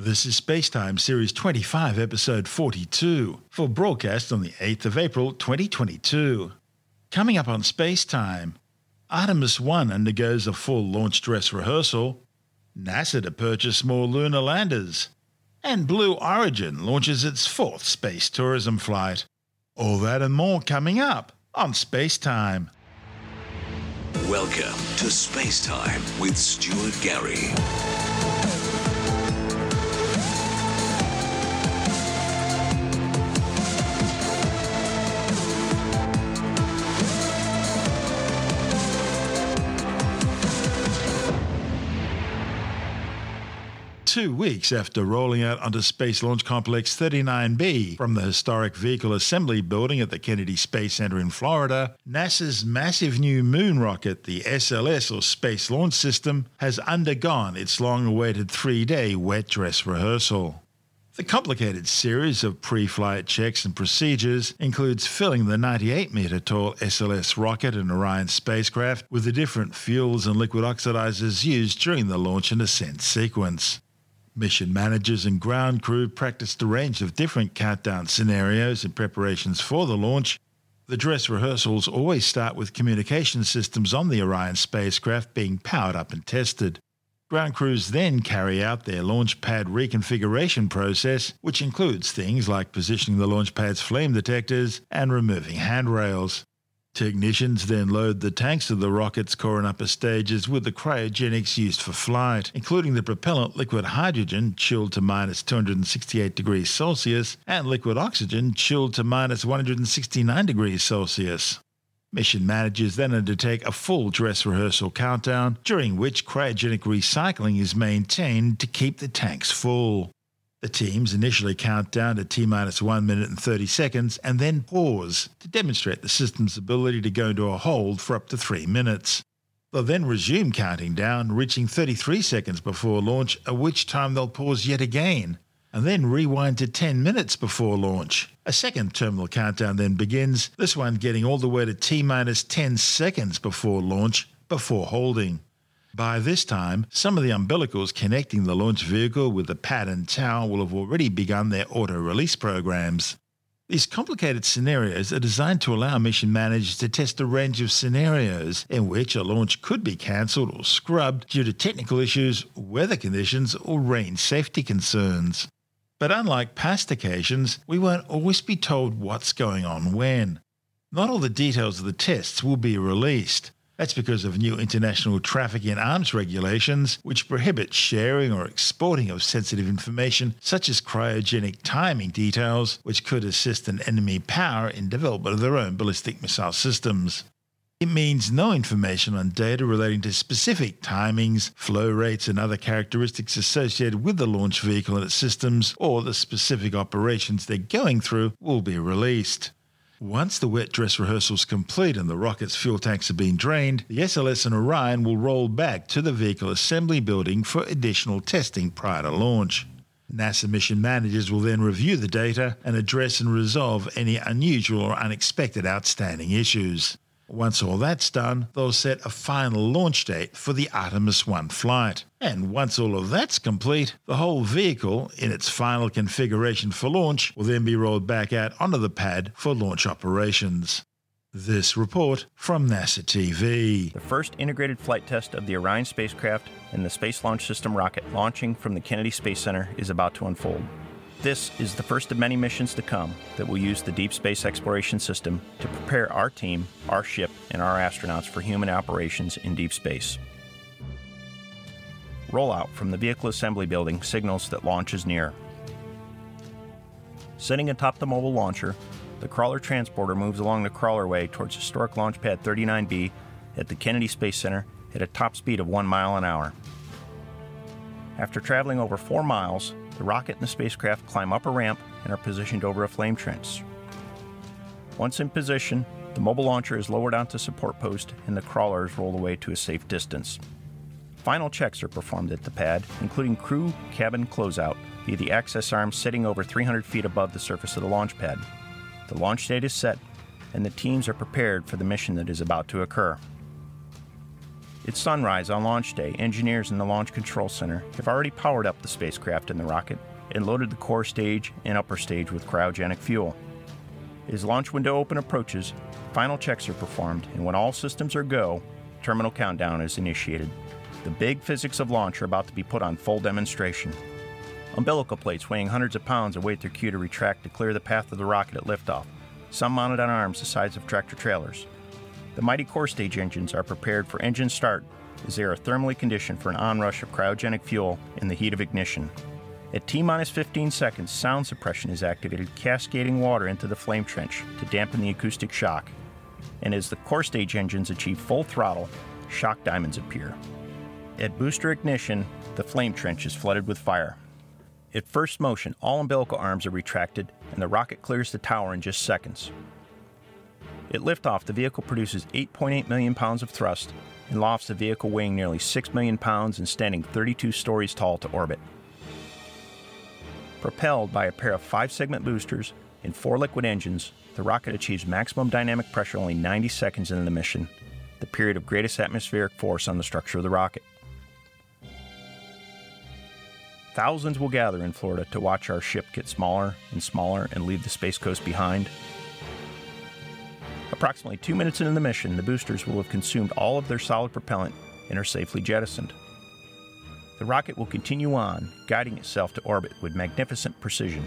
This is Spacetime Series 25, Episode 42, for broadcast on the 8th of April 2022. Coming up on Spacetime, Artemis 1 undergoes a full launch dress rehearsal, NASA to purchase more lunar landers, and Blue Origin launches its fourth space tourism flight. All that and more coming up on Spacetime. Welcome to Space Time with Stuart Gary. Two weeks after rolling out onto Space Launch Complex 39B from the historic Vehicle Assembly Building at the Kennedy Space Center in Florida, NASA's massive new moon rocket, the SLS or Space Launch System, has undergone its long awaited three day wet dress rehearsal. The complicated series of pre flight checks and procedures includes filling the 98 metre tall SLS rocket and Orion spacecraft with the different fuels and liquid oxidizers used during the launch and ascent sequence. Mission managers and ground crew practiced a range of different countdown scenarios in preparations for the launch. The dress rehearsals always start with communication systems on the Orion spacecraft being powered up and tested. Ground crews then carry out their launch pad reconfiguration process, which includes things like positioning the launch pad's flame detectors and removing handrails. Technicians then load the tanks of the rocket's core and upper stages with the cryogenics used for flight, including the propellant liquid hydrogen chilled to minus 268 degrees Celsius and liquid oxygen chilled to minus 169 degrees Celsius. Mission managers then undertake a full dress rehearsal countdown, during which cryogenic recycling is maintained to keep the tanks full. The teams initially count down to T minus 1 minute and 30 seconds and then pause to demonstrate the system's ability to go into a hold for up to 3 minutes. They'll then resume counting down, reaching 33 seconds before launch, at which time they'll pause yet again, and then rewind to 10 minutes before launch. A second terminal countdown then begins, this one getting all the way to T minus 10 seconds before launch, before holding. By this time, some of the umbilicals connecting the launch vehicle with the pad and tower will have already begun their auto release programs. These complicated scenarios are designed to allow mission managers to test a range of scenarios in which a launch could be cancelled or scrubbed due to technical issues, weather conditions, or range safety concerns. But unlike past occasions, we won't always be told what's going on when. Not all the details of the tests will be released. That's because of new international traffic in arms regulations, which prohibit sharing or exporting of sensitive information, such as cryogenic timing details, which could assist an enemy power in development of their own ballistic missile systems. It means no information on data relating to specific timings, flow rates, and other characteristics associated with the launch vehicle and its systems, or the specific operations they're going through, will be released. Once the wet dress rehearsal's complete and the rocket's fuel tanks have been drained, the SLS and Orion will roll back to the vehicle assembly building for additional testing prior to launch. NASA mission managers will then review the data and address and resolve any unusual or unexpected outstanding issues. Once all that's done, they'll set a final launch date for the Artemis 1 flight. And once all of that's complete, the whole vehicle, in its final configuration for launch, will then be rolled back out onto the pad for launch operations. This report from NASA TV. The first integrated flight test of the Orion spacecraft and the Space Launch System rocket launching from the Kennedy Space Center is about to unfold. This is the first of many missions to come that will use the Deep Space Exploration System to prepare our team, our ship, and our astronauts for human operations in deep space. Rollout from the Vehicle Assembly Building signals that launch is near. Sitting atop the mobile launcher, the crawler transporter moves along the crawlerway towards historic Launch Pad 39B at the Kennedy Space Center at a top speed of 1 mile an hour. After traveling over 4 miles, the rocket and the spacecraft climb up a ramp and are positioned over a flame trench. Once in position, the mobile launcher is lowered onto support post and the crawler is rolled away to a safe distance. Final checks are performed at the pad, including crew cabin closeout via the access arm sitting over 300 feet above the surface of the launch pad. The launch date is set, and the teams are prepared for the mission that is about to occur. It's sunrise on launch day. Engineers in the Launch Control Center have already powered up the spacecraft and the rocket and loaded the core stage and upper stage with cryogenic fuel. As launch window open approaches, final checks are performed, and when all systems are go, terminal countdown is initiated. The big physics of launch are about to be put on full demonstration. Umbilical plates weighing hundreds of pounds await their cue to retract to clear the path of the rocket at liftoff, some mounted on arms the size of tractor trailers. The mighty core stage engines are prepared for engine start as they are thermally conditioned for an onrush of cryogenic fuel in the heat of ignition. At T minus 15 seconds, sound suppression is activated, cascading water into the flame trench to dampen the acoustic shock. And as the core stage engines achieve full throttle, shock diamonds appear. At booster ignition, the flame trench is flooded with fire. At first motion, all umbilical arms are retracted and the rocket clears the tower in just seconds. At liftoff, the vehicle produces 8.8 million pounds of thrust and lofts the vehicle weighing nearly 6 million pounds and standing 32 stories tall to orbit. Propelled by a pair of five segment boosters and four liquid engines, the rocket achieves maximum dynamic pressure only 90 seconds into the mission, the period of greatest atmospheric force on the structure of the rocket. Thousands will gather in Florida to watch our ship get smaller and smaller and leave the Space Coast behind. Approximately two minutes into the mission, the boosters will have consumed all of their solid propellant and are safely jettisoned. The rocket will continue on, guiding itself to orbit with magnificent precision.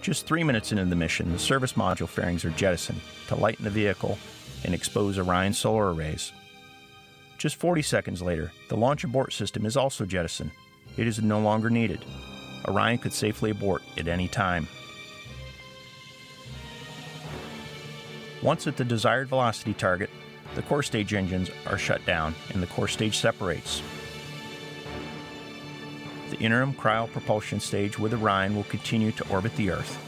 Just three minutes into the mission, the service module fairings are jettisoned to lighten the vehicle and expose Orion solar arrays. Just 40 seconds later, the launch abort system is also jettisoned. It is no longer needed. Orion could safely abort at any time. Once at the desired velocity target, the core stage engines are shut down and the core stage separates. The interim cryo propulsion stage with Orion will continue to orbit the Earth.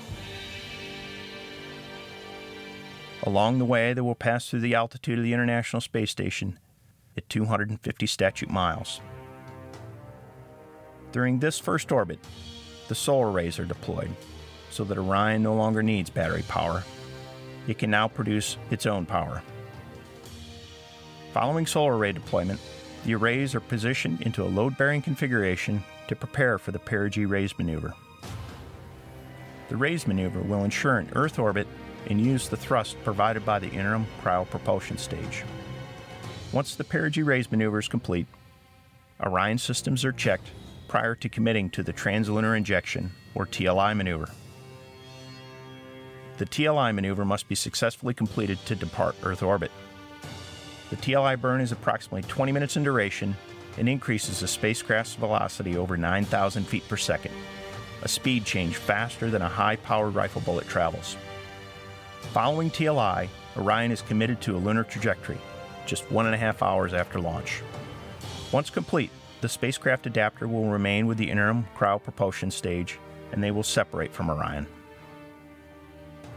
Along the way, they will pass through the altitude of the International Space Station at 250 statute miles. During this first orbit, the solar arrays are deployed so that Orion no longer needs battery power it can now produce its own power. Following solar array deployment, the arrays are positioned into a load bearing configuration to prepare for the perigee raise maneuver. The raise maneuver will ensure an Earth orbit and use the thrust provided by the interim cryo propulsion stage. Once the perigee raise maneuver is complete, Orion systems are checked prior to committing to the translunar injection or TLI maneuver. The TLI maneuver must be successfully completed to depart Earth orbit. The TLI burn is approximately 20 minutes in duration and increases the spacecraft's velocity over 9,000 feet per second, a speed change faster than a high powered rifle bullet travels. Following TLI, Orion is committed to a lunar trajectory just one and a half hours after launch. Once complete, the spacecraft adapter will remain with the interim cryo propulsion stage and they will separate from Orion.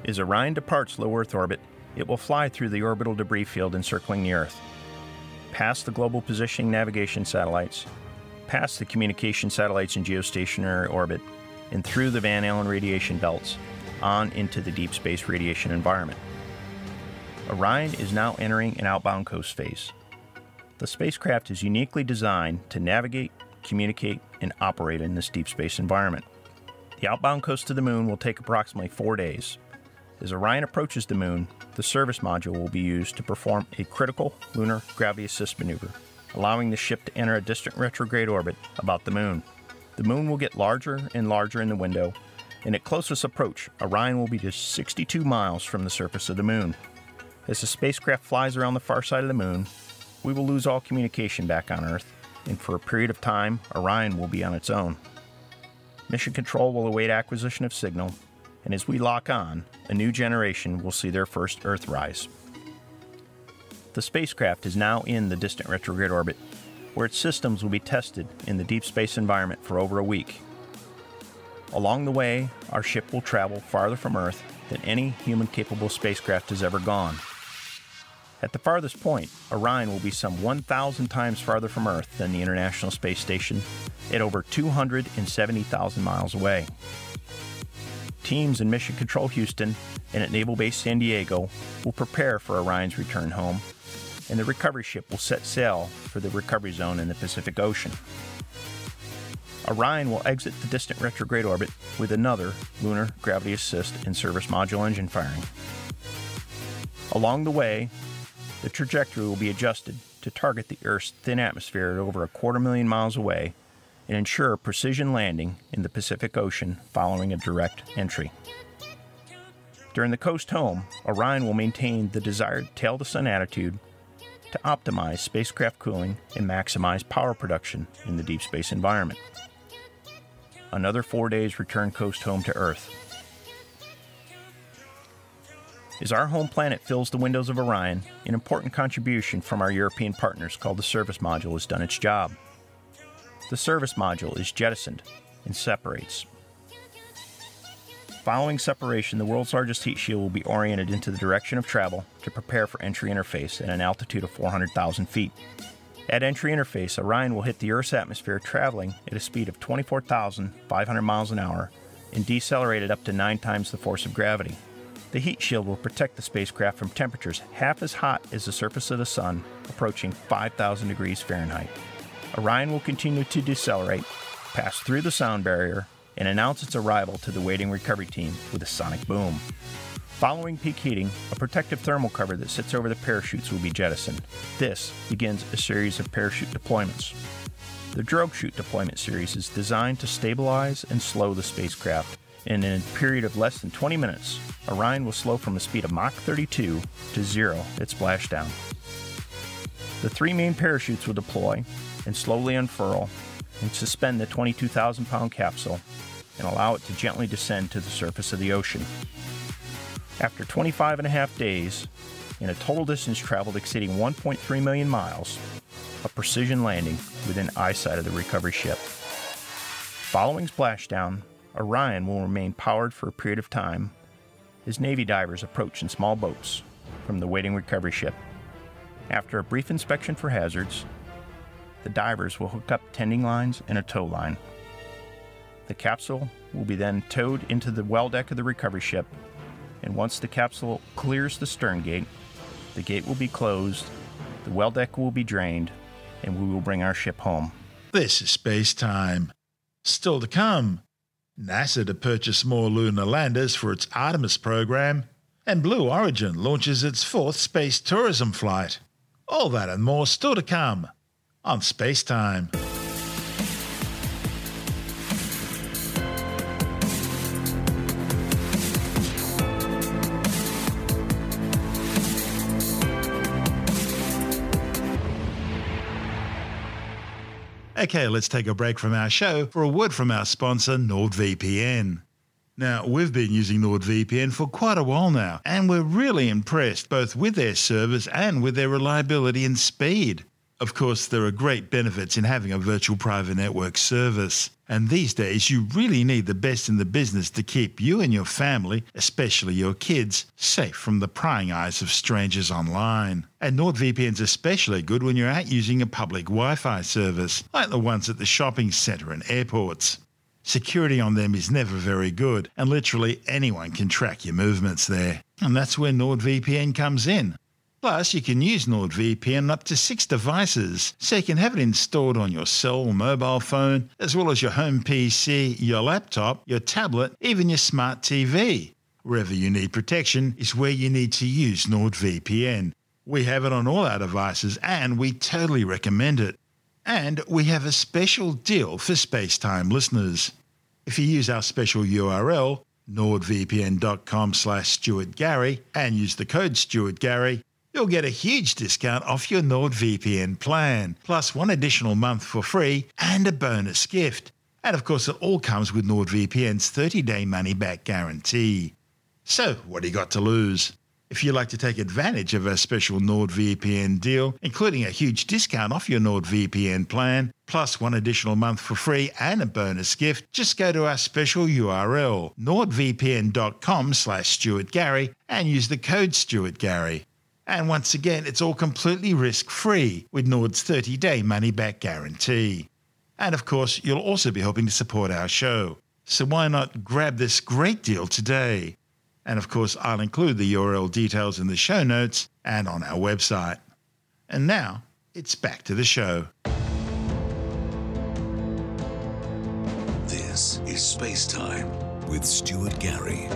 As Orion departs low Earth orbit, it will fly through the orbital debris field encircling the Earth, past the global positioning navigation satellites, past the communication satellites in geostationary orbit, and through the Van Allen radiation belts, on into the deep space radiation environment. Orion is now entering an outbound coast phase. The spacecraft is uniquely designed to navigate, communicate, and operate in this deep space environment. The outbound coast to the moon will take approximately four days, as Orion approaches the moon, the service module will be used to perform a critical lunar gravity assist maneuver, allowing the ship to enter a distant retrograde orbit about the moon. The moon will get larger and larger in the window, and at closest approach, Orion will be just 62 miles from the surface of the moon. As the spacecraft flies around the far side of the moon, we will lose all communication back on Earth, and for a period of time, Orion will be on its own. Mission Control will await acquisition of signal and as we lock on, a new generation will see their first Earthrise. The spacecraft is now in the distant retrograde orbit, where its systems will be tested in the deep space environment for over a week. Along the way, our ship will travel farther from Earth than any human capable spacecraft has ever gone. At the farthest point, Orion will be some 1,000 times farther from Earth than the International Space Station, at over 270,000 miles away teams in Mission Control Houston and at Naval Base San Diego will prepare for Orion's return home, and the recovery ship will set sail for the recovery zone in the Pacific Ocean. Orion will exit the distant retrograde orbit with another lunar gravity assist and service module engine firing. Along the way, the trajectory will be adjusted to target the Earth's thin atmosphere at over a quarter million miles away and ensure precision landing in the Pacific Ocean following a direct entry. During the coast home, Orion will maintain the desired tail to sun attitude to optimize spacecraft cooling and maximize power production in the deep space environment another four days return coast home to Earth. As our home planet fills the windows of Orion, an important contribution from our European partners called the Service Module has done its job. The Service Module is jettisoned and separates. Following separation, the world's largest heat shield will be oriented into the direction of travel to prepare for entry interface at an altitude of 400,000 feet. At entry interface, Orion will hit the Earth's atmosphere traveling at a speed of 24,500 miles an hour and decelerate at up to nine times the force of gravity. The heat shield will protect the spacecraft from temperatures half as hot as the surface of the Sun, approaching 5,000 degrees Fahrenheit. Orion will continue to decelerate, pass through the sound barrier, and announce its arrival to the waiting recovery team with a sonic boom. Following peak heating, a protective thermal cover that sits over the parachutes will be jettisoned. This begins a series of parachute deployments. The drogue chute deployment series is designed to stabilize and slow the spacecraft, and in a period of less than 20 minutes, Orion will slow from a speed of Mach 32 to zero at splashdown. The three main parachutes will deploy and slowly unfurl and suspend the 22,000 pound capsule and allow it to gently descend to the surface of the ocean. After 25 and a half days, and a total distance traveled exceeding 1.3 million miles, a precision landing within eyesight of the recovery ship. Following splashdown, Orion will remain powered for a period of time as Navy divers approach in small boats from the waiting recovery ship. After a brief inspection for hazards, the divers will hook up tending lines and a tow line. The capsule will be then towed into the well deck of the recovery ship and once the capsule clears the stern gate, the gate will be closed, the well deck will be drained, and we will bring our ship home. This is space time. Still to come, NASA to purchase more lunar landers for its Artemis program, and Blue Origin launches its fourth space tourism flight. All that and more still to come on Space Time. Okay, let's take a break from our show for a word from our sponsor, NordVPN. Now, we've been using NordVPN for quite a while now, and we're really impressed both with their service and with their reliability and speed. Of course, there are great benefits in having a virtual private network service. And these days, you really need the best in the business to keep you and your family, especially your kids, safe from the prying eyes of strangers online. And NordVPN's especially good when you're out using a public Wi Fi service, like the ones at the shopping centre and airports. Security on them is never very good, and literally anyone can track your movements there. And that's where NordVPN comes in. Plus, you can use NordVPN on up to six devices, so you can have it installed on your cell mobile phone, as well as your home PC, your laptop, your tablet, even your smart TV. Wherever you need protection is where you need to use NordVPN. We have it on all our devices and we totally recommend it. And we have a special deal for Spacetime listeners. If you use our special URL, nordvpn.com slash stuartgary, and use the code stuartgary, you'll get a huge discount off your NordVPN plan, plus one additional month for free and a bonus gift. And of course, it all comes with NordVPN's 30 day money back guarantee. So, what do you got to lose? If you'd like to take advantage of our special NordVPN deal, including a huge discount off your NordVPN plan, plus one additional month for free and a bonus gift, just go to our special URL, nordvpn.com slash stuartgary, and use the code stuartgary. And once again, it's all completely risk free with Nord's 30 day money back guarantee. And of course, you'll also be helping to support our show. So why not grab this great deal today? And of course, I'll include the URL details in the show notes and on our website. And now, it's back to the show. This is Space Time with Stuart Gary.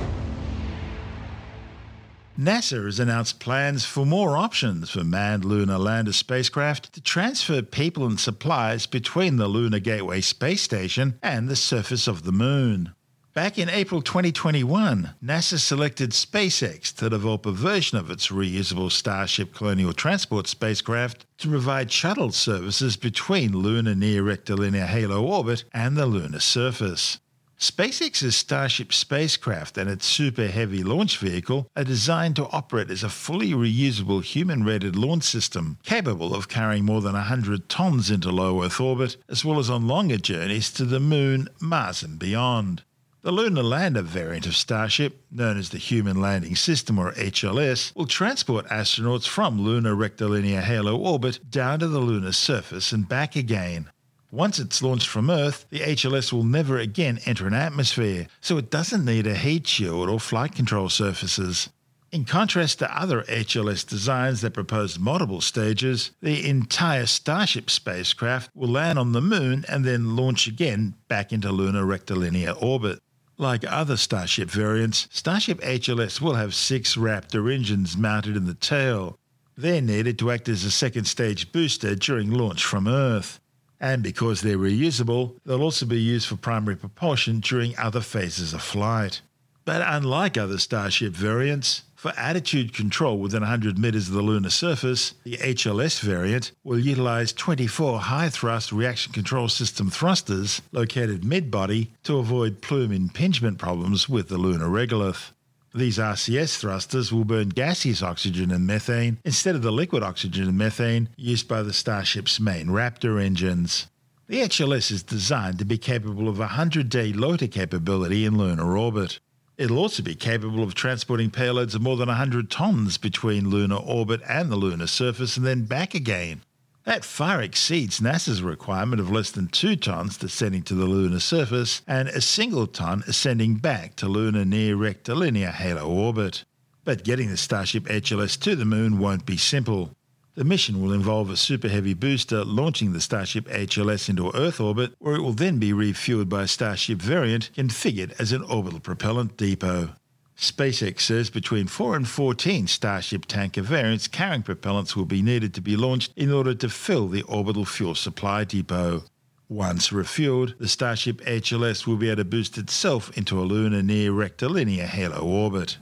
NASA has announced plans for more options for manned lunar lander spacecraft to transfer people and supplies between the Lunar Gateway space station and the surface of the Moon. Back in April 2021, NASA selected SpaceX to develop a version of its reusable Starship Colonial Transport spacecraft to provide shuttle services between lunar near rectilinear halo orbit and the lunar surface. SpaceX's Starship spacecraft and its Super Heavy launch vehicle are designed to operate as a fully reusable human rated launch system capable of carrying more than 100 tons into low Earth orbit, as well as on longer journeys to the Moon, Mars, and beyond. The Lunar Lander variant of Starship, known as the Human Landing System or HLS, will transport astronauts from lunar rectilinear halo orbit down to the lunar surface and back again. Once it's launched from Earth, the HLS will never again enter an atmosphere, so it doesn't need a heat shield or flight control surfaces. In contrast to other HLS designs that propose multiple stages, the entire Starship spacecraft will land on the Moon and then launch again back into lunar rectilinear orbit. Like other Starship variants, Starship HLS will have six Raptor engines mounted in the tail. They're needed to act as a second stage booster during launch from Earth and because they're reusable, they'll also be used for primary propulsion during other phases of flight. But unlike other Starship variants, for attitude control within 100 metres of the lunar surface, the HLS variant will utilise 24 high thrust reaction control system thrusters located mid body to avoid plume impingement problems with the lunar regolith. These RCS thrusters will burn gaseous oxygen and methane instead of the liquid oxygen and methane used by the Starship's main Raptor engines. The HLS is designed to be capable of a 100 day loiter capability in lunar orbit. It'll also be capable of transporting payloads of more than 100 tons between lunar orbit and the lunar surface and then back again. That far exceeds NASA's requirement of less than 2 tons descending to the lunar surface and a single ton ascending back to lunar near rectilinear halo orbit. But getting the Starship HLS to the Moon won't be simple. The mission will involve a Super Heavy booster launching the Starship HLS into Earth orbit, where it will then be refueled by a Starship variant configured as an orbital propellant depot. SpaceX says between 4 and 14 Starship tanker variants carrying propellants will be needed to be launched in order to fill the orbital fuel supply depot. Once refueled, the Starship HLS will be able to boost itself into a lunar near rectilinear halo orbit.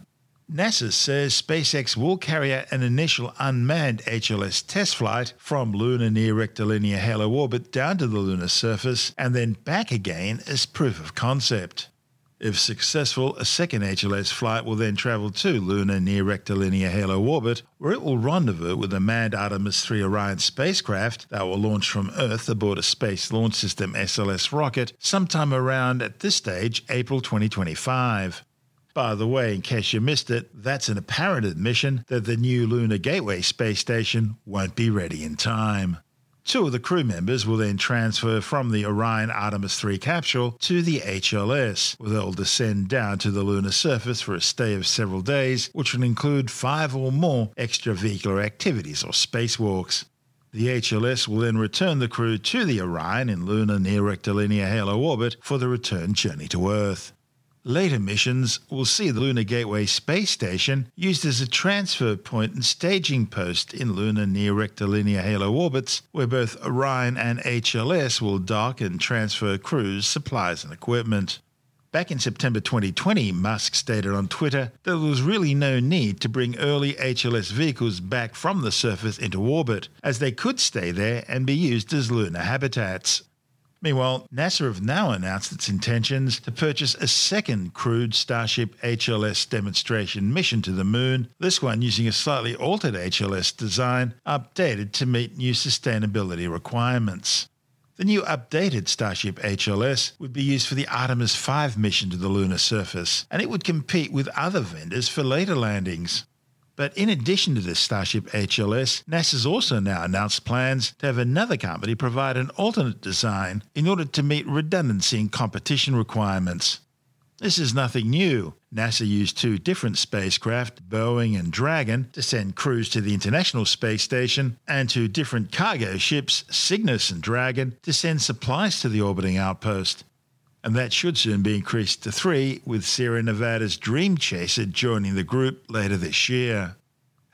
NASA says SpaceX will carry out an initial unmanned HLS test flight from lunar near rectilinear halo orbit down to the lunar surface and then back again as proof of concept. If successful, a second HLS flight will then travel to lunar near rectilinear halo orbit, where it will rendezvous with the manned Artemis 3 Orion spacecraft that will launch from Earth aboard a Space Launch System SLS rocket sometime around, at this stage, April 2025. By the way, in case you missed it, that's an apparent admission that the new Lunar Gateway space station won't be ready in time. Two of the crew members will then transfer from the Orion Artemis 3 capsule to the HLS, where they'll descend down to the lunar surface for a stay of several days, which will include five or more extravehicular activities or spacewalks. The HLS will then return the crew to the Orion in lunar near rectilinear halo orbit for the return journey to Earth. Later missions will see the Lunar Gateway space station used as a transfer point and staging post in lunar near rectilinear halo orbits, where both Orion and HLS will dock and transfer crews, supplies, and equipment. Back in September 2020, Musk stated on Twitter that there was really no need to bring early HLS vehicles back from the surface into orbit, as they could stay there and be used as lunar habitats. Meanwhile, NASA have now announced its intentions to purchase a second crewed Starship HLS demonstration mission to the Moon, this one using a slightly altered HLS design, updated to meet new sustainability requirements. The new updated Starship HLS would be used for the Artemis 5 mission to the lunar surface, and it would compete with other vendors for later landings. But in addition to the Starship HLS, NASA's also now announced plans to have another company provide an alternate design in order to meet redundancy and competition requirements. This is nothing new. NASA used two different spacecraft, Boeing and Dragon, to send crews to the International Space Station, and two different cargo ships, Cygnus and Dragon, to send supplies to the orbiting outpost. And that should soon be increased to three, with Sierra Nevada's Dream Chaser joining the group later this year.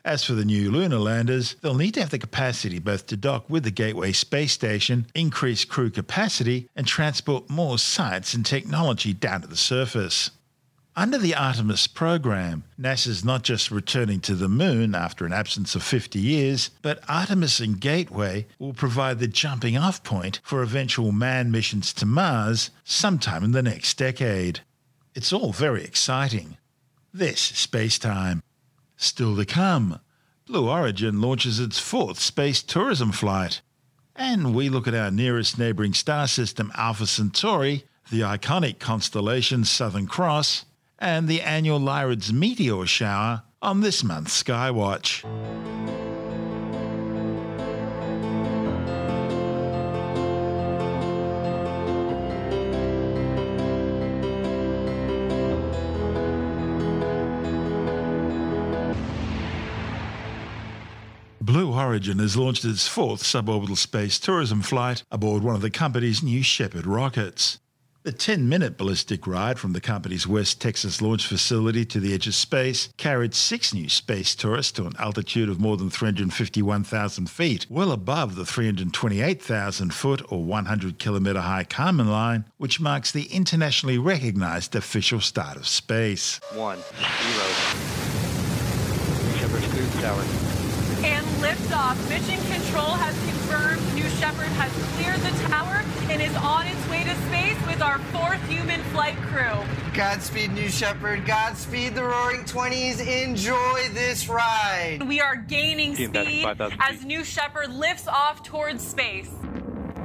As for the new lunar landers, they'll need to have the capacity both to dock with the Gateway space station, increase crew capacity, and transport more science and technology down to the surface. Under the Artemis program, NASA's not just returning to the moon after an absence of 50 years, but Artemis and Gateway will provide the jumping off point for eventual manned missions to Mars sometime in the next decade. It's all very exciting. This is Space Time. Still to come, Blue Origin launches its fourth space tourism flight. And we look at our nearest neighbouring star system, Alpha Centauri, the iconic constellation Southern Cross, and the annual Lyrids meteor shower on this month's Skywatch. Blue Origin has launched its fourth suborbital space tourism flight aboard one of the company's new Shepard rockets. The 10 minute ballistic ride from the company's West Texas launch facility to the edge of space carried six new space tourists to an altitude of more than 351,000 feet, well above the 328,000 foot or 100 kilometre high Kármán line, which marks the internationally recognized official start of space. One, zero. Shepard Cruise Tower. And liftoff. Mission Control has confirmed New Shepard has cleared the tower and is on its way to space with our fourth human flight crew. Godspeed, New Shepard. Godspeed, the Roaring Twenties. Enjoy this ride. We are gaining speed as. New Shepard lifts off towards space.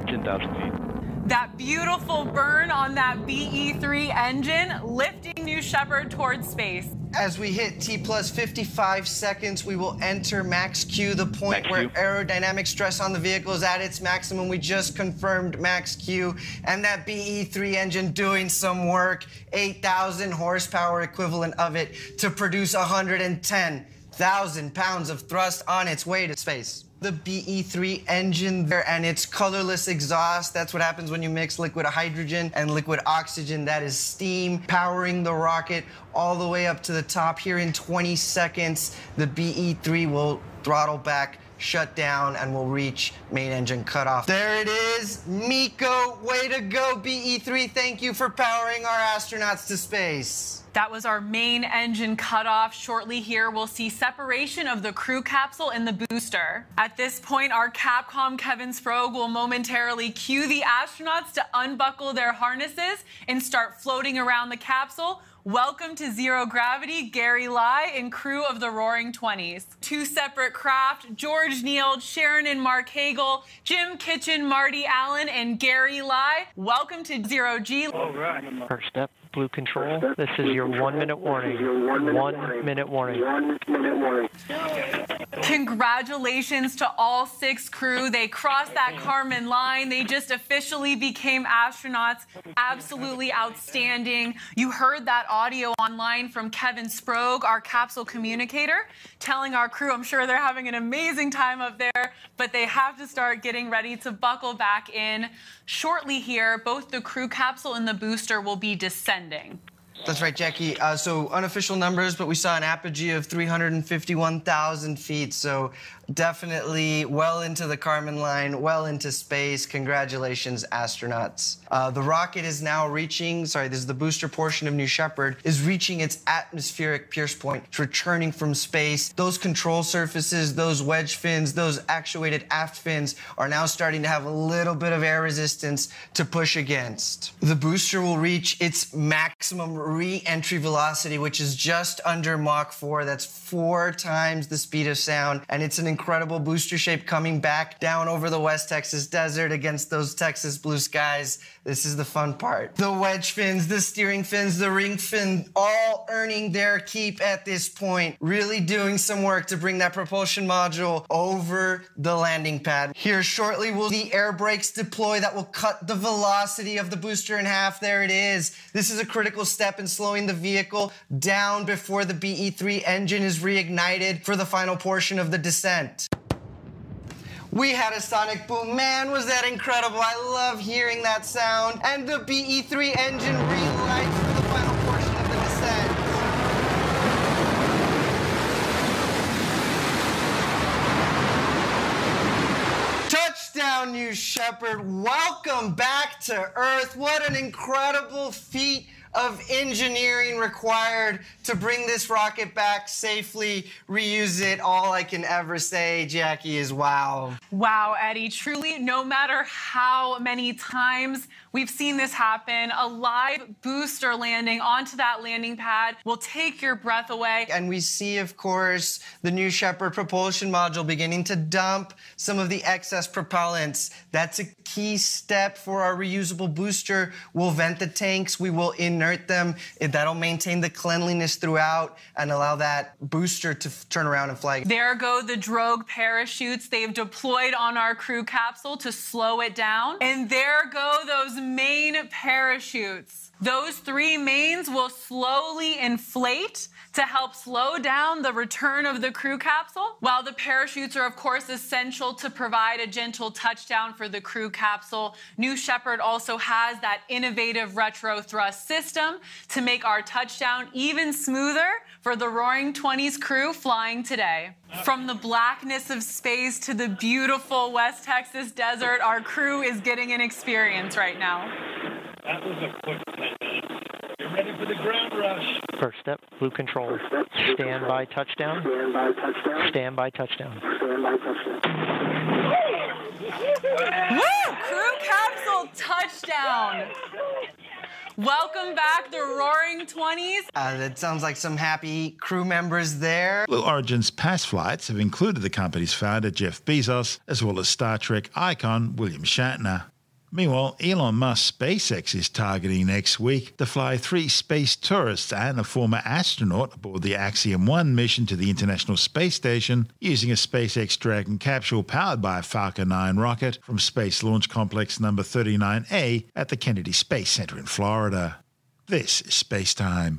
10,000 feet. That beautiful burn on that BE3 engine lifting New Shepard towards space. As we hit T plus 55 seconds, we will enter max Q, the point Max where Q. aerodynamic stress on the vehicle is at its maximum. We just confirmed max Q, and that BE3 engine doing some work, 8,000 horsepower equivalent of it, to produce 110,000 pounds of thrust on its way to space. The BE3 engine there and its colorless exhaust. That's what happens when you mix liquid hydrogen and liquid oxygen. That is steam powering the rocket all the way up to the top. Here in 20 seconds, the BE3 will throttle back, shut down, and will reach main engine cutoff. There it is. MECO, way to go, BE3. Thank you for powering our astronauts to space. That was our main engine cutoff. Shortly here, we'll see separation of the crew capsule and the booster. At this point, our Capcom Kevin Sproge will momentarily cue the astronauts to unbuckle their harnesses and start floating around the capsule. Welcome to Zero Gravity, Gary Lai and crew of the Roaring Twenties. Two separate craft, George Nield, Sharon and Marc Hagle, Jim Kitchen, Marty Allen, and Gary Lai. Welcome to Zero G. All right. First step, Blue Control. This is your one minute warning. One minute warning. Congratulations to all six crew. They crossed that Kármán line. They just officially became astronauts. Absolutely outstanding. You heard that audio online from Kevin Sproge, our capsule communicator, telling our crew, I'm sure they're having an amazing time up there, but they have to start getting ready to buckle back in. Shortly here, both the crew capsule and the booster will be descending. That's right, Jackie. Uh, so unofficial numbers, but we saw an apogee of 351,000 feet. So definitely well into the Kármán line, well into space. Congratulations, astronauts. Uh, the rocket is now reaching. Sorry, this is the booster portion of New Shepard is reaching its atmospheric pierce point. It's returning from space. Those control surfaces, those wedge fins, those actuated aft fins are now starting to have a little bit of air resistance to push against. The booster will reach its maximum re-entry velocity, which is just under Mach 4. That's four times the speed of sound, and it's an incredible booster shape coming back down over the West Texas desert against those Texas blue skies. This is the fun part. The wedge fins, the steering fins, the ring fin, all earning their keep at this point. Really doing some work to bring that propulsion module over the landing pad. Here shortly will the air brakes deploy that will cut the velocity of the booster in half. There it is. This is a critical step step in slowing the vehicle down before the BE3 engine is reignited for the final portion of the descent. We had a sonic boom. Man, was that incredible. I love hearing that sound. And the BE3 engine relights for the final portion of the descent. Touchdown, New Shepard. Welcome back to Earth. What an incredible feat of engineering required to bring this rocket back safely, reuse it. All I can ever say, Jackie, is wow. Wow, Eddie. Truly, no matter how many times we've seen this happen, a live booster landing onto that landing pad will take your breath away. And we see, of course, the New Shepard propulsion module beginning to dump some of the excess propellants. That's a key step for our reusable booster. We'll vent the tanks, we will inert them. That'll maintain the cleanliness throughout and allow that booster to turn around and fly. There go the drogue parachutes they've deployed on our crew capsule to slow it down. And there go those main parachutes. Those three mains will slowly inflate to help slow down the return of the crew capsule. While the parachutes are, of course, essential to provide a gentle touchdown for the crew capsule, New Shepard also has that innovative retro thrust system to make our touchdown even smoother for the Roaring Twenties crew flying today. From the blackness of space to the beautiful West Texas desert, our crew is getting an experience right now. That was a quick 10 minutes. Get ready for the ground rush. First step, blue control. Stand by touchdown. Stand by touchdown. Stand by touchdown. Woo! Crew capsule touchdown. Welcome back, the Roaring Twenties. Uh, that sounds like some happy crew members there. Blue Origin's past flights have included the company's founder, Jeff Bezos, as well as Star Trek icon William Shatner. Meanwhile, Elon Musk SpaceX is targeting next week to fly three space tourists and a former astronaut aboard the Axiom 1 mission to the International Space Station using a SpaceX Dragon capsule powered by a Falcon 9 rocket from Space Launch Complex number 39A at the Kennedy Space Center in Florida. This is Space Time.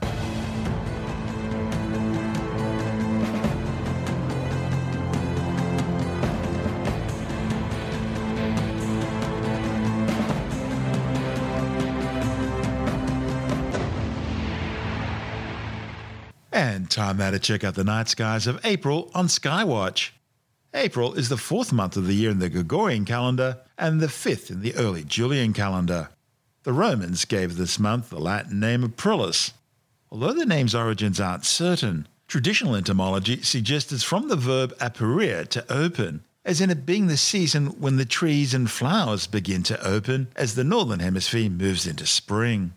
Time now to check out the night skies of April on Skywatch. April is the fourth month of the year in the Gregorian calendar and the fifth in the early Julian calendar. The Romans gave this month the Latin name Aprilis. Although the name's origins aren't certain, traditional entomology suggests it's from the verb aperire to open, as in it being the season when the trees and flowers begin to open as the northern hemisphere moves into spring.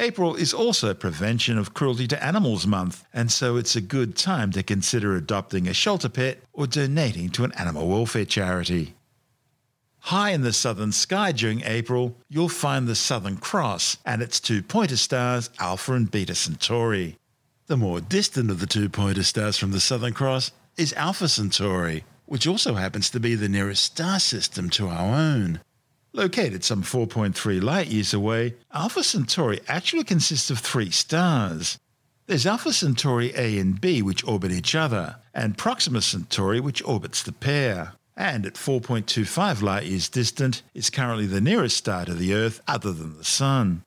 April is also Prevention of Cruelty to Animals Month, and so it's a good time to consider adopting a shelter pet or donating to an animal welfare charity. High in the southern sky during April, you'll find the Southern Cross and its two pointer stars, Alpha and Beta Centauri. The more distant of the two pointer stars from the Southern Cross is Alpha Centauri, which also happens to be the nearest star system to our own. Located some 4.3 light years away, Alpha Centauri actually consists of three stars. There's Alpha Centauri A and B, which orbit each other, and Proxima Centauri, which orbits the pair. And at 4.25 light years distant, it's currently the nearest star to the Earth other than the Sun.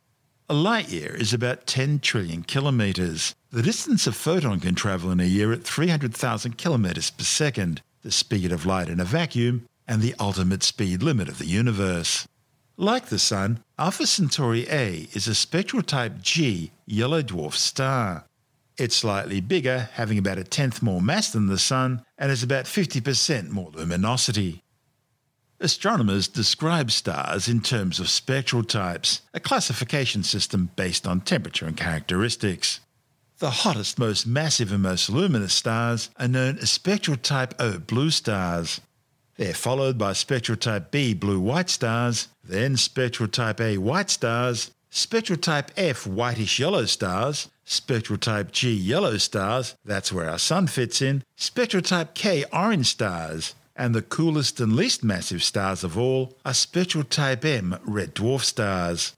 A light year is about 10 trillion kilometres. The distance a photon can travel in a year at 300,000 kilometres per second, the speed of light in a vacuum, and the ultimate speed limit of the universe. Like the Sun, Alpha Centauri A is a spectral type G yellow dwarf star. It's slightly bigger, having about a tenth more mass than the Sun, and has about 50% more luminosity. Astronomers describe stars in terms of spectral types, a classification system based on temperature and characteristics. The hottest, most massive, and most luminous stars are known as spectral type O blue stars. They're followed by spectral type B blue white stars, then spectral type A white stars, spectral type F whitish yellow stars, spectral type G yellow stars, that's where our sun fits in, spectral type K orange stars, and the coolest and least massive stars of all are spectral type M red dwarf stars.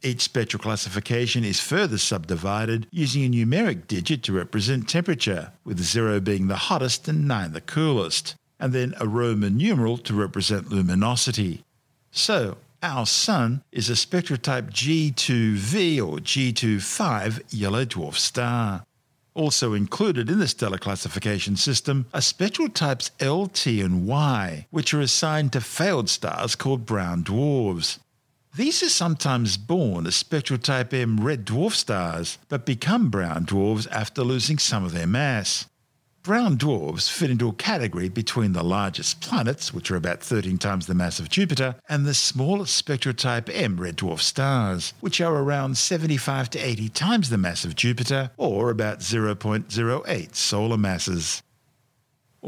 Each spectral classification is further subdivided using a numeric digit to represent temperature, with 0 being the hottest and 9 the coolest, and then a Roman numeral to represent luminosity. So, our Sun is a spectrotype G2V or G25 yellow dwarf star. Also included in the stellar classification system are spectral types L, T, and Y, which are assigned to failed stars called brown dwarfs. These are sometimes born as spectral type M red dwarf stars, but become brown dwarfs after losing some of their mass. Brown dwarfs fit into a category between the largest planets, which are about 13 times the mass of Jupiter, and the smallest spectral type M red dwarf stars, which are around 75 to 80 times the mass of Jupiter, or about 0.08 solar masses.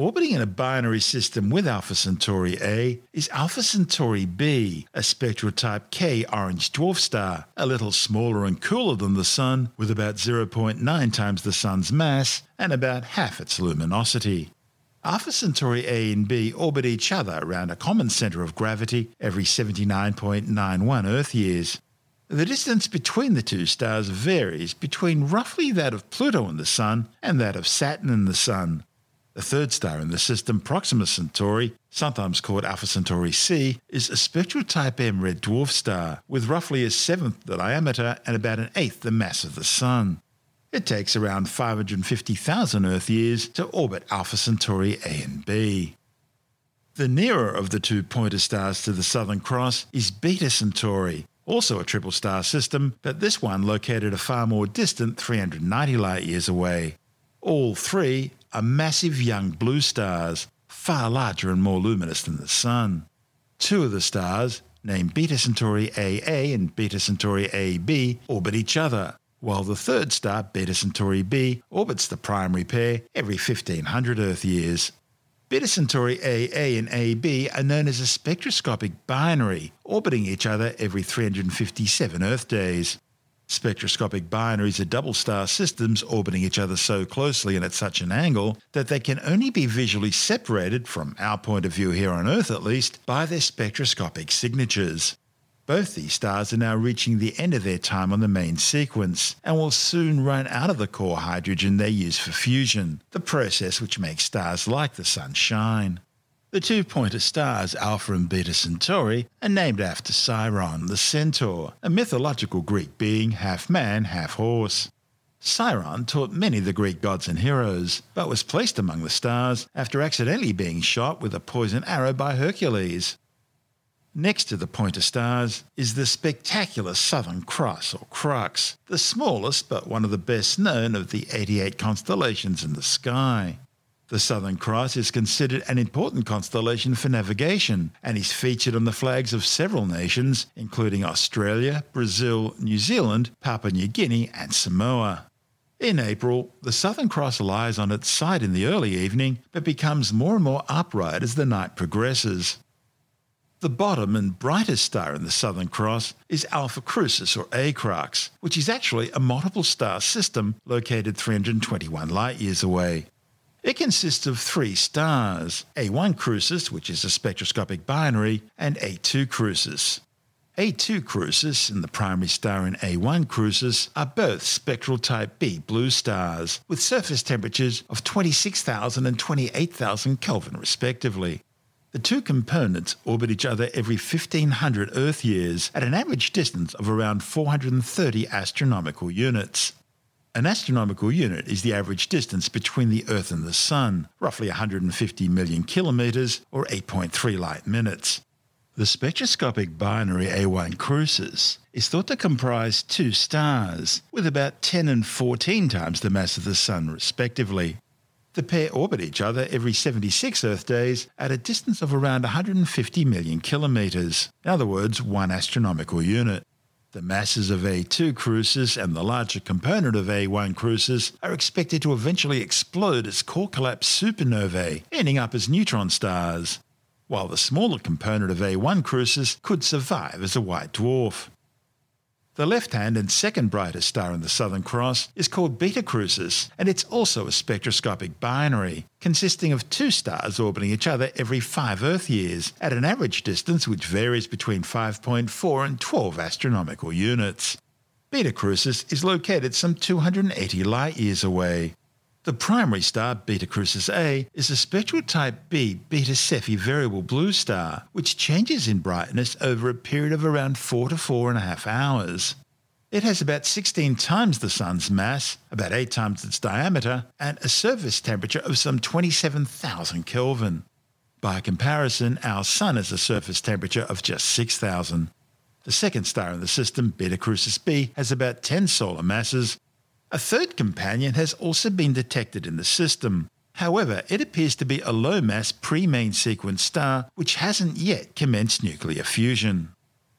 Orbiting in a binary system with Alpha Centauri A is Alpha Centauri B, a spectral type K orange dwarf star, a little smaller and cooler than the Sun, with about 0.9 times the Sun's mass and about half its luminosity. Alpha Centauri A and B orbit each other around a common center of gravity every 79.91 Earth years. The distance between the two stars varies between roughly that of Pluto and the Sun and that of Saturn and the Sun. The third star in the system, Proxima Centauri, sometimes called Alpha Centauri C, is a spectral type M red dwarf star with roughly a seventh the diameter and about an eighth the mass of the Sun. It takes around 550,000 Earth years to orbit Alpha Centauri A and B. The nearer of the two pointer stars to the Southern Cross is Beta Centauri, also a triple star system, but this one located a far more distant 390 light years away. All three are massive young blue stars, far larger and more luminous than the Sun. Two of the stars, named Beta Centauri AA and Beta Centauri AB, orbit each other, while the third star, Beta Centauri B, orbits the primary pair every 1500 Earth years. Beta Centauri AA and AB are known as a spectroscopic binary, orbiting each other every 357 Earth days. Spectroscopic binaries are double star systems orbiting each other so closely and at such an angle that they can only be visually separated, from our point of view here on Earth at least, by their spectroscopic signatures. Both these stars are now reaching the end of their time on the main sequence and will soon run out of the core hydrogen they use for fusion, the process which makes stars like the Sun shine. The two pointer stars, Alpha and Beta Centauri, are named after Chiron, the centaur, a mythological Greek being half man, half horse. Chiron taught many of the Greek gods and heroes, but was placed among the stars after accidentally being shot with a poison arrow by Hercules. Next to the pointer stars is the spectacular Southern Cross or Crux, the smallest but one of the best known of the 88 constellations in the sky. The Southern Cross is considered an important constellation for navigation and is featured on the flags of several nations, including Australia, Brazil, New Zealand, Papua New Guinea, and Samoa. In April, the Southern Cross lies on its side in the early evening, but becomes more and more upright as the night progresses. The bottom and brightest star in the Southern Cross is Alpha Crucis or Acrux, which is actually a multiple star system located 321 light years away. It consists of three stars A1 Crucis, which is a spectroscopic binary, and A2 Crucis. A2 Crucis and the primary star in A1 Crucis are both spectral type B blue stars, with surface temperatures of 26,000 and 28,000 Kelvin respectively. The two components orbit each other every 1500 Earth years at an average distance of around 430 astronomical units. An astronomical unit is the average distance between the Earth and the Sun, roughly 150 million kilometres or 8.3 light minutes. The spectroscopic binary A1 Crucis is thought to comprise two stars, with about 10 and 14 times the mass of the Sun, respectively. The pair orbit each other every 76 Earth days at a distance of around 150 million kilometres, in other words, one astronomical unit. The masses of A2 Crucis and the larger component of A1 Crucis are expected to eventually explode as core collapse supernovae, ending up as neutron stars, while the smaller component of A1 Crucis could survive as a white dwarf. The left hand and second brightest star in the Southern Cross is called Beta Crucis, and it's also a spectroscopic binary, consisting of two stars orbiting each other every five Earth years, at an average distance which varies between 5.4 and 12 astronomical units. Beta Crucis is located some 280 light years away. The primary star, Beta Crucis A, is a spectral type B Beta Cephei variable blue star, which changes in brightness over a period of around four to four and a half hours. It has about 16 times the Sun's mass, about 8 times its diameter, and a surface temperature of some 27,000 Kelvin. By comparison, our Sun has a surface temperature of just 6,000. The second star in the system, Beta Crucis b, has about 10 solar masses a third companion has also been detected in the system. However, it appears to be a low mass pre main sequence star which hasn't yet commenced nuclear fusion.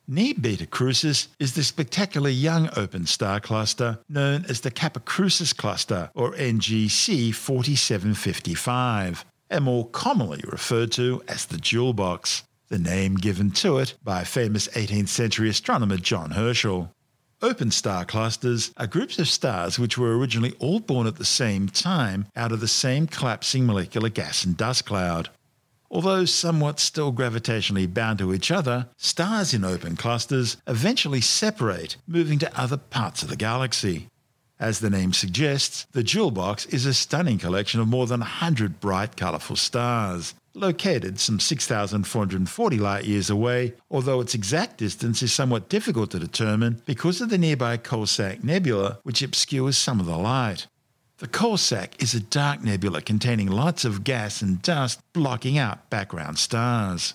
Near Beta Crucis is the spectacularly young open star cluster known as the Kappa Crucis cluster, or NGC 4755, and more commonly referred to as the Jewel Box, the name given to it by famous 18th century astronomer John Herschel. Open star clusters are groups of stars which were originally all born at the same time out of the same collapsing molecular gas and dust cloud. Although somewhat still gravitationally bound to each other, stars in open clusters eventually separate, moving to other parts of the galaxy. As the name suggests, the Jewel Box is a stunning collection of more than 100 bright, colourful stars located some 6,440 light years away, although its exact distance is somewhat difficult to determine because of the nearby Coalsack Nebula, which obscures some of the light. The Coalsack is a dark nebula containing lots of gas and dust blocking out background stars.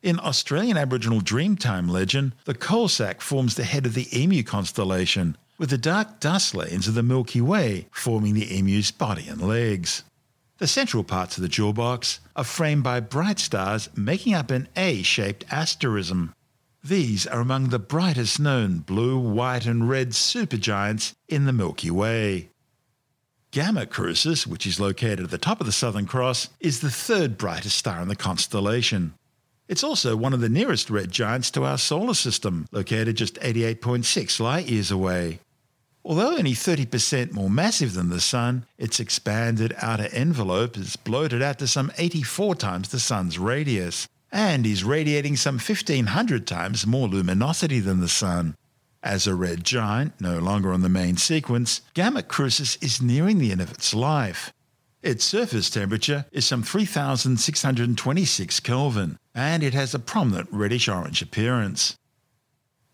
In Australian Aboriginal Dreamtime legend, the Coalsack forms the head of the Emu constellation, with the dark dust lanes of the Milky Way forming the emu's body and legs. The central parts of the jewel box are framed by bright stars making up an A shaped asterism. These are among the brightest known blue, white, and red supergiants in the Milky Way. Gamma Crucis, which is located at the top of the Southern Cross, is the third brightest star in the constellation. It's also one of the nearest red giants to our solar system, located just 88.6 light years away. Although only 30% more massive than the Sun, its expanded outer envelope is bloated out to some 84 times the Sun's radius, and is radiating some 1500 times more luminosity than the Sun. As a red giant, no longer on the main sequence, Gamma Crucis is nearing the end of its life. Its surface temperature is some 3626 Kelvin, and it has a prominent reddish orange appearance.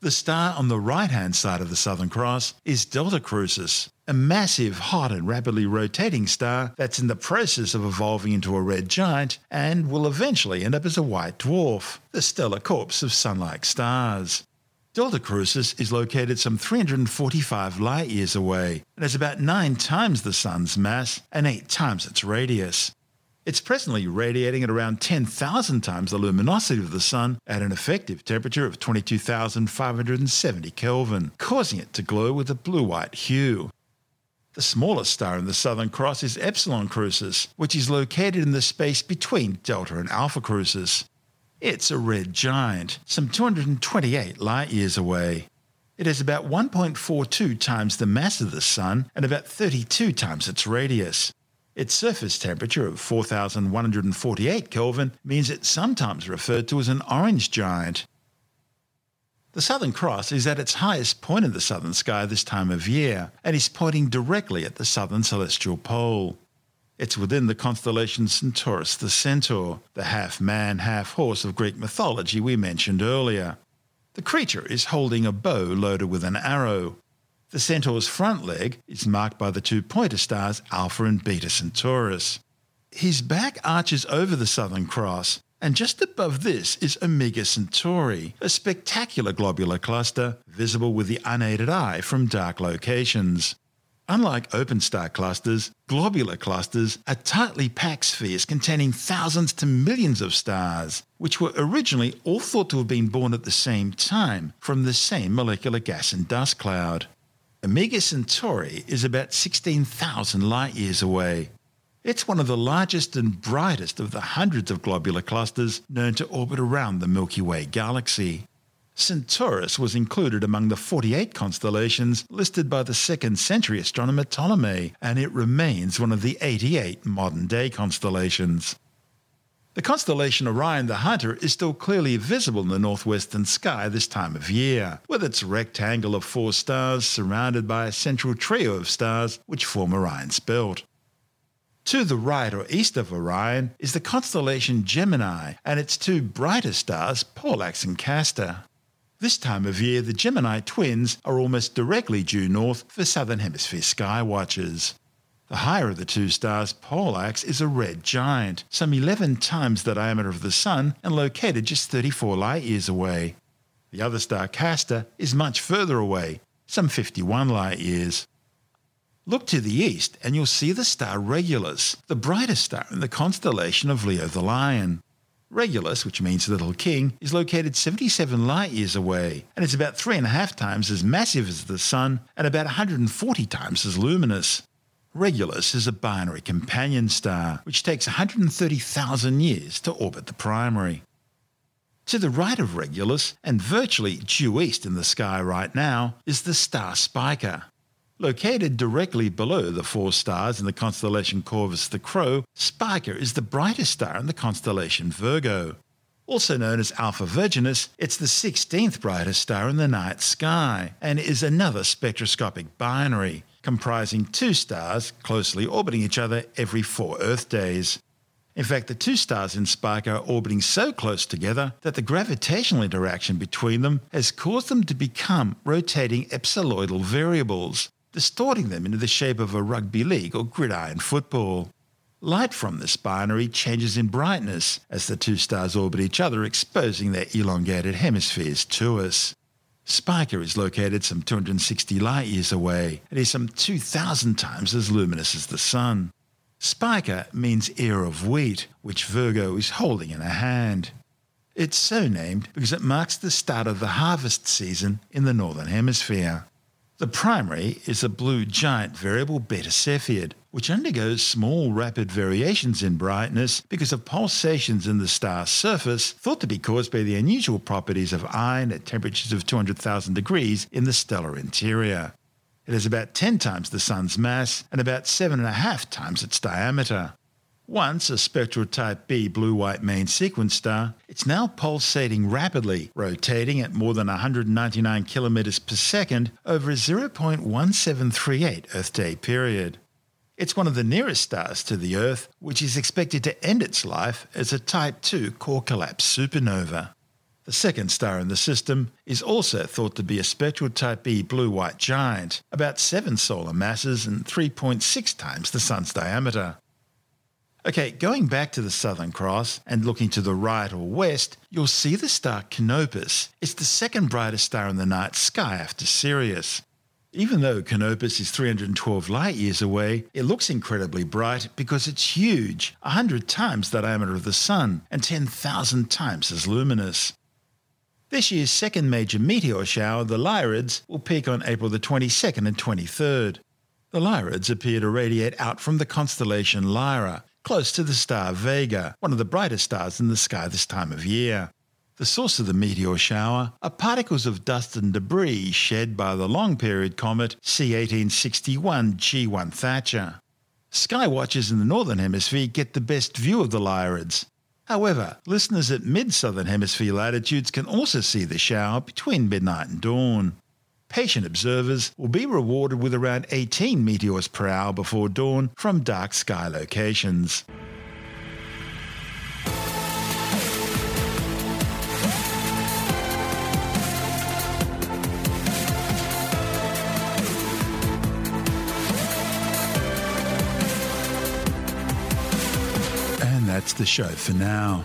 The star on the right hand side of the Southern Cross is Delta Crucis, a massive, hot, and rapidly rotating star that's in the process of evolving into a red giant and will eventually end up as a white dwarf, the stellar corpse of sun like stars. Delta Crucis is located some 345 light years away and has about 9 times the Sun's mass and 8 times its radius. It's presently radiating at around 10,000 times the luminosity of the Sun at an effective temperature of 22,570 Kelvin, causing it to glow with a blue white hue. The smallest star in the Southern Cross is Epsilon Crucis, which is located in the space between Delta and Alpha Crucis. It's a red giant, some 228 light years away. It has about 1.42 times the mass of the Sun and about 32 times its radius. Its surface temperature of 4148 Kelvin means it's sometimes referred to as an orange giant. The Southern Cross is at its highest point in the southern sky this time of year and is pointing directly at the southern celestial pole. It's within the constellation Centaurus the Centaur, the half man, half horse of Greek mythology we mentioned earlier. The creature is holding a bow loaded with an arrow. The Centaur's front leg is marked by the two pointer stars Alpha and Beta Centaurus. His back arches over the Southern Cross, and just above this is Omega Centauri, a spectacular globular cluster visible with the unaided eye from dark locations. Unlike open star clusters, globular clusters are tightly packed spheres containing thousands to millions of stars, which were originally all thought to have been born at the same time from the same molecular gas and dust cloud. Omega Centauri is about 16,000 light years away. It's one of the largest and brightest of the hundreds of globular clusters known to orbit around the Milky Way galaxy. Centaurus was included among the 48 constellations listed by the 2nd century astronomer Ptolemy, and it remains one of the 88 modern day constellations. The constellation Orion the Hunter is still clearly visible in the northwestern sky this time of year, with its rectangle of four stars surrounded by a central trio of stars which form Orion's belt. To the right or east of Orion is the constellation Gemini and its two brighter stars, Pollux and Castor. This time of year, the Gemini twins are almost directly due north for southern hemisphere sky watchers. The higher of the two stars, Pollux, is a red giant, some 11 times the diameter of the Sun and located just 34 light years away. The other star, Castor, is much further away, some 51 light years. Look to the east and you'll see the star Regulus, the brightest star in the constellation of Leo the Lion. Regulus, which means Little King, is located 77 light years away, and it's about three and a half times as massive as the Sun and about 140 times as luminous. Regulus is a binary companion star, which takes 130,000 years to orbit the primary. To the right of Regulus, and virtually due east in the sky right now, is the star Spica. Located directly below the four stars in the constellation Corvus the Crow, Spica is the brightest star in the constellation Virgo. Also known as Alpha Virginis, it's the 16th brightest star in the night sky and is another spectroscopic binary, comprising two stars closely orbiting each other every four Earth days. In fact, the two stars in Spica are orbiting so close together that the gravitational interaction between them has caused them to become rotating ellipsoidal variables, distorting them into the shape of a rugby league or gridiron football. Light from this binary changes in brightness as the two stars orbit each other, exposing their elongated hemispheres to us. Spica is located some 260 light years away and is some 2,000 times as luminous as the Sun. Spica means ear of wheat, which Virgo is holding in her hand. It's so named because it marks the start of the harvest season in the Northern Hemisphere. The primary is a blue giant variable beta Cepheid, which undergoes small rapid variations in brightness because of pulsations in the star's surface thought to be caused by the unusual properties of iron at temperatures of 200,000 degrees in the stellar interior. It has about 10 times the Sun's mass and about 7.5 times its diameter. Once a spectral type B blue white main sequence star, it's now pulsating rapidly, rotating at more than 199 kilometers per second over a 0.1738 Earth day period. It's one of the nearest stars to the Earth, which is expected to end its life as a Type 2 core collapse supernova. The second star in the system is also thought to be a spectral Type B blue white giant, about 7 solar masses and 3.6 times the Sun's diameter. Okay, going back to the Southern Cross and looking to the right or west, you'll see the star Canopus. It's the second brightest star in the night sky after Sirius. Even though Canopus is 312 light years away, it looks incredibly bright because it's huge, 100 times the diameter of the Sun and 10,000 times as luminous. This year's second major meteor shower, the Lyrids, will peak on April the 22nd and 23rd. The Lyrids appear to radiate out from the constellation Lyra, close to the star Vega, one of the brightest stars in the sky this time of year. The source of the meteor shower are particles of dust and debris shed by the long period comet C1861 G1 Thatcher. Sky watchers in the Northern Hemisphere get the best view of the Lyrids. However, listeners at mid southern hemisphere latitudes can also see the shower between midnight and dawn. Patient observers will be rewarded with around 18 meteors per hour before dawn from dark sky locations. And that's the show for now.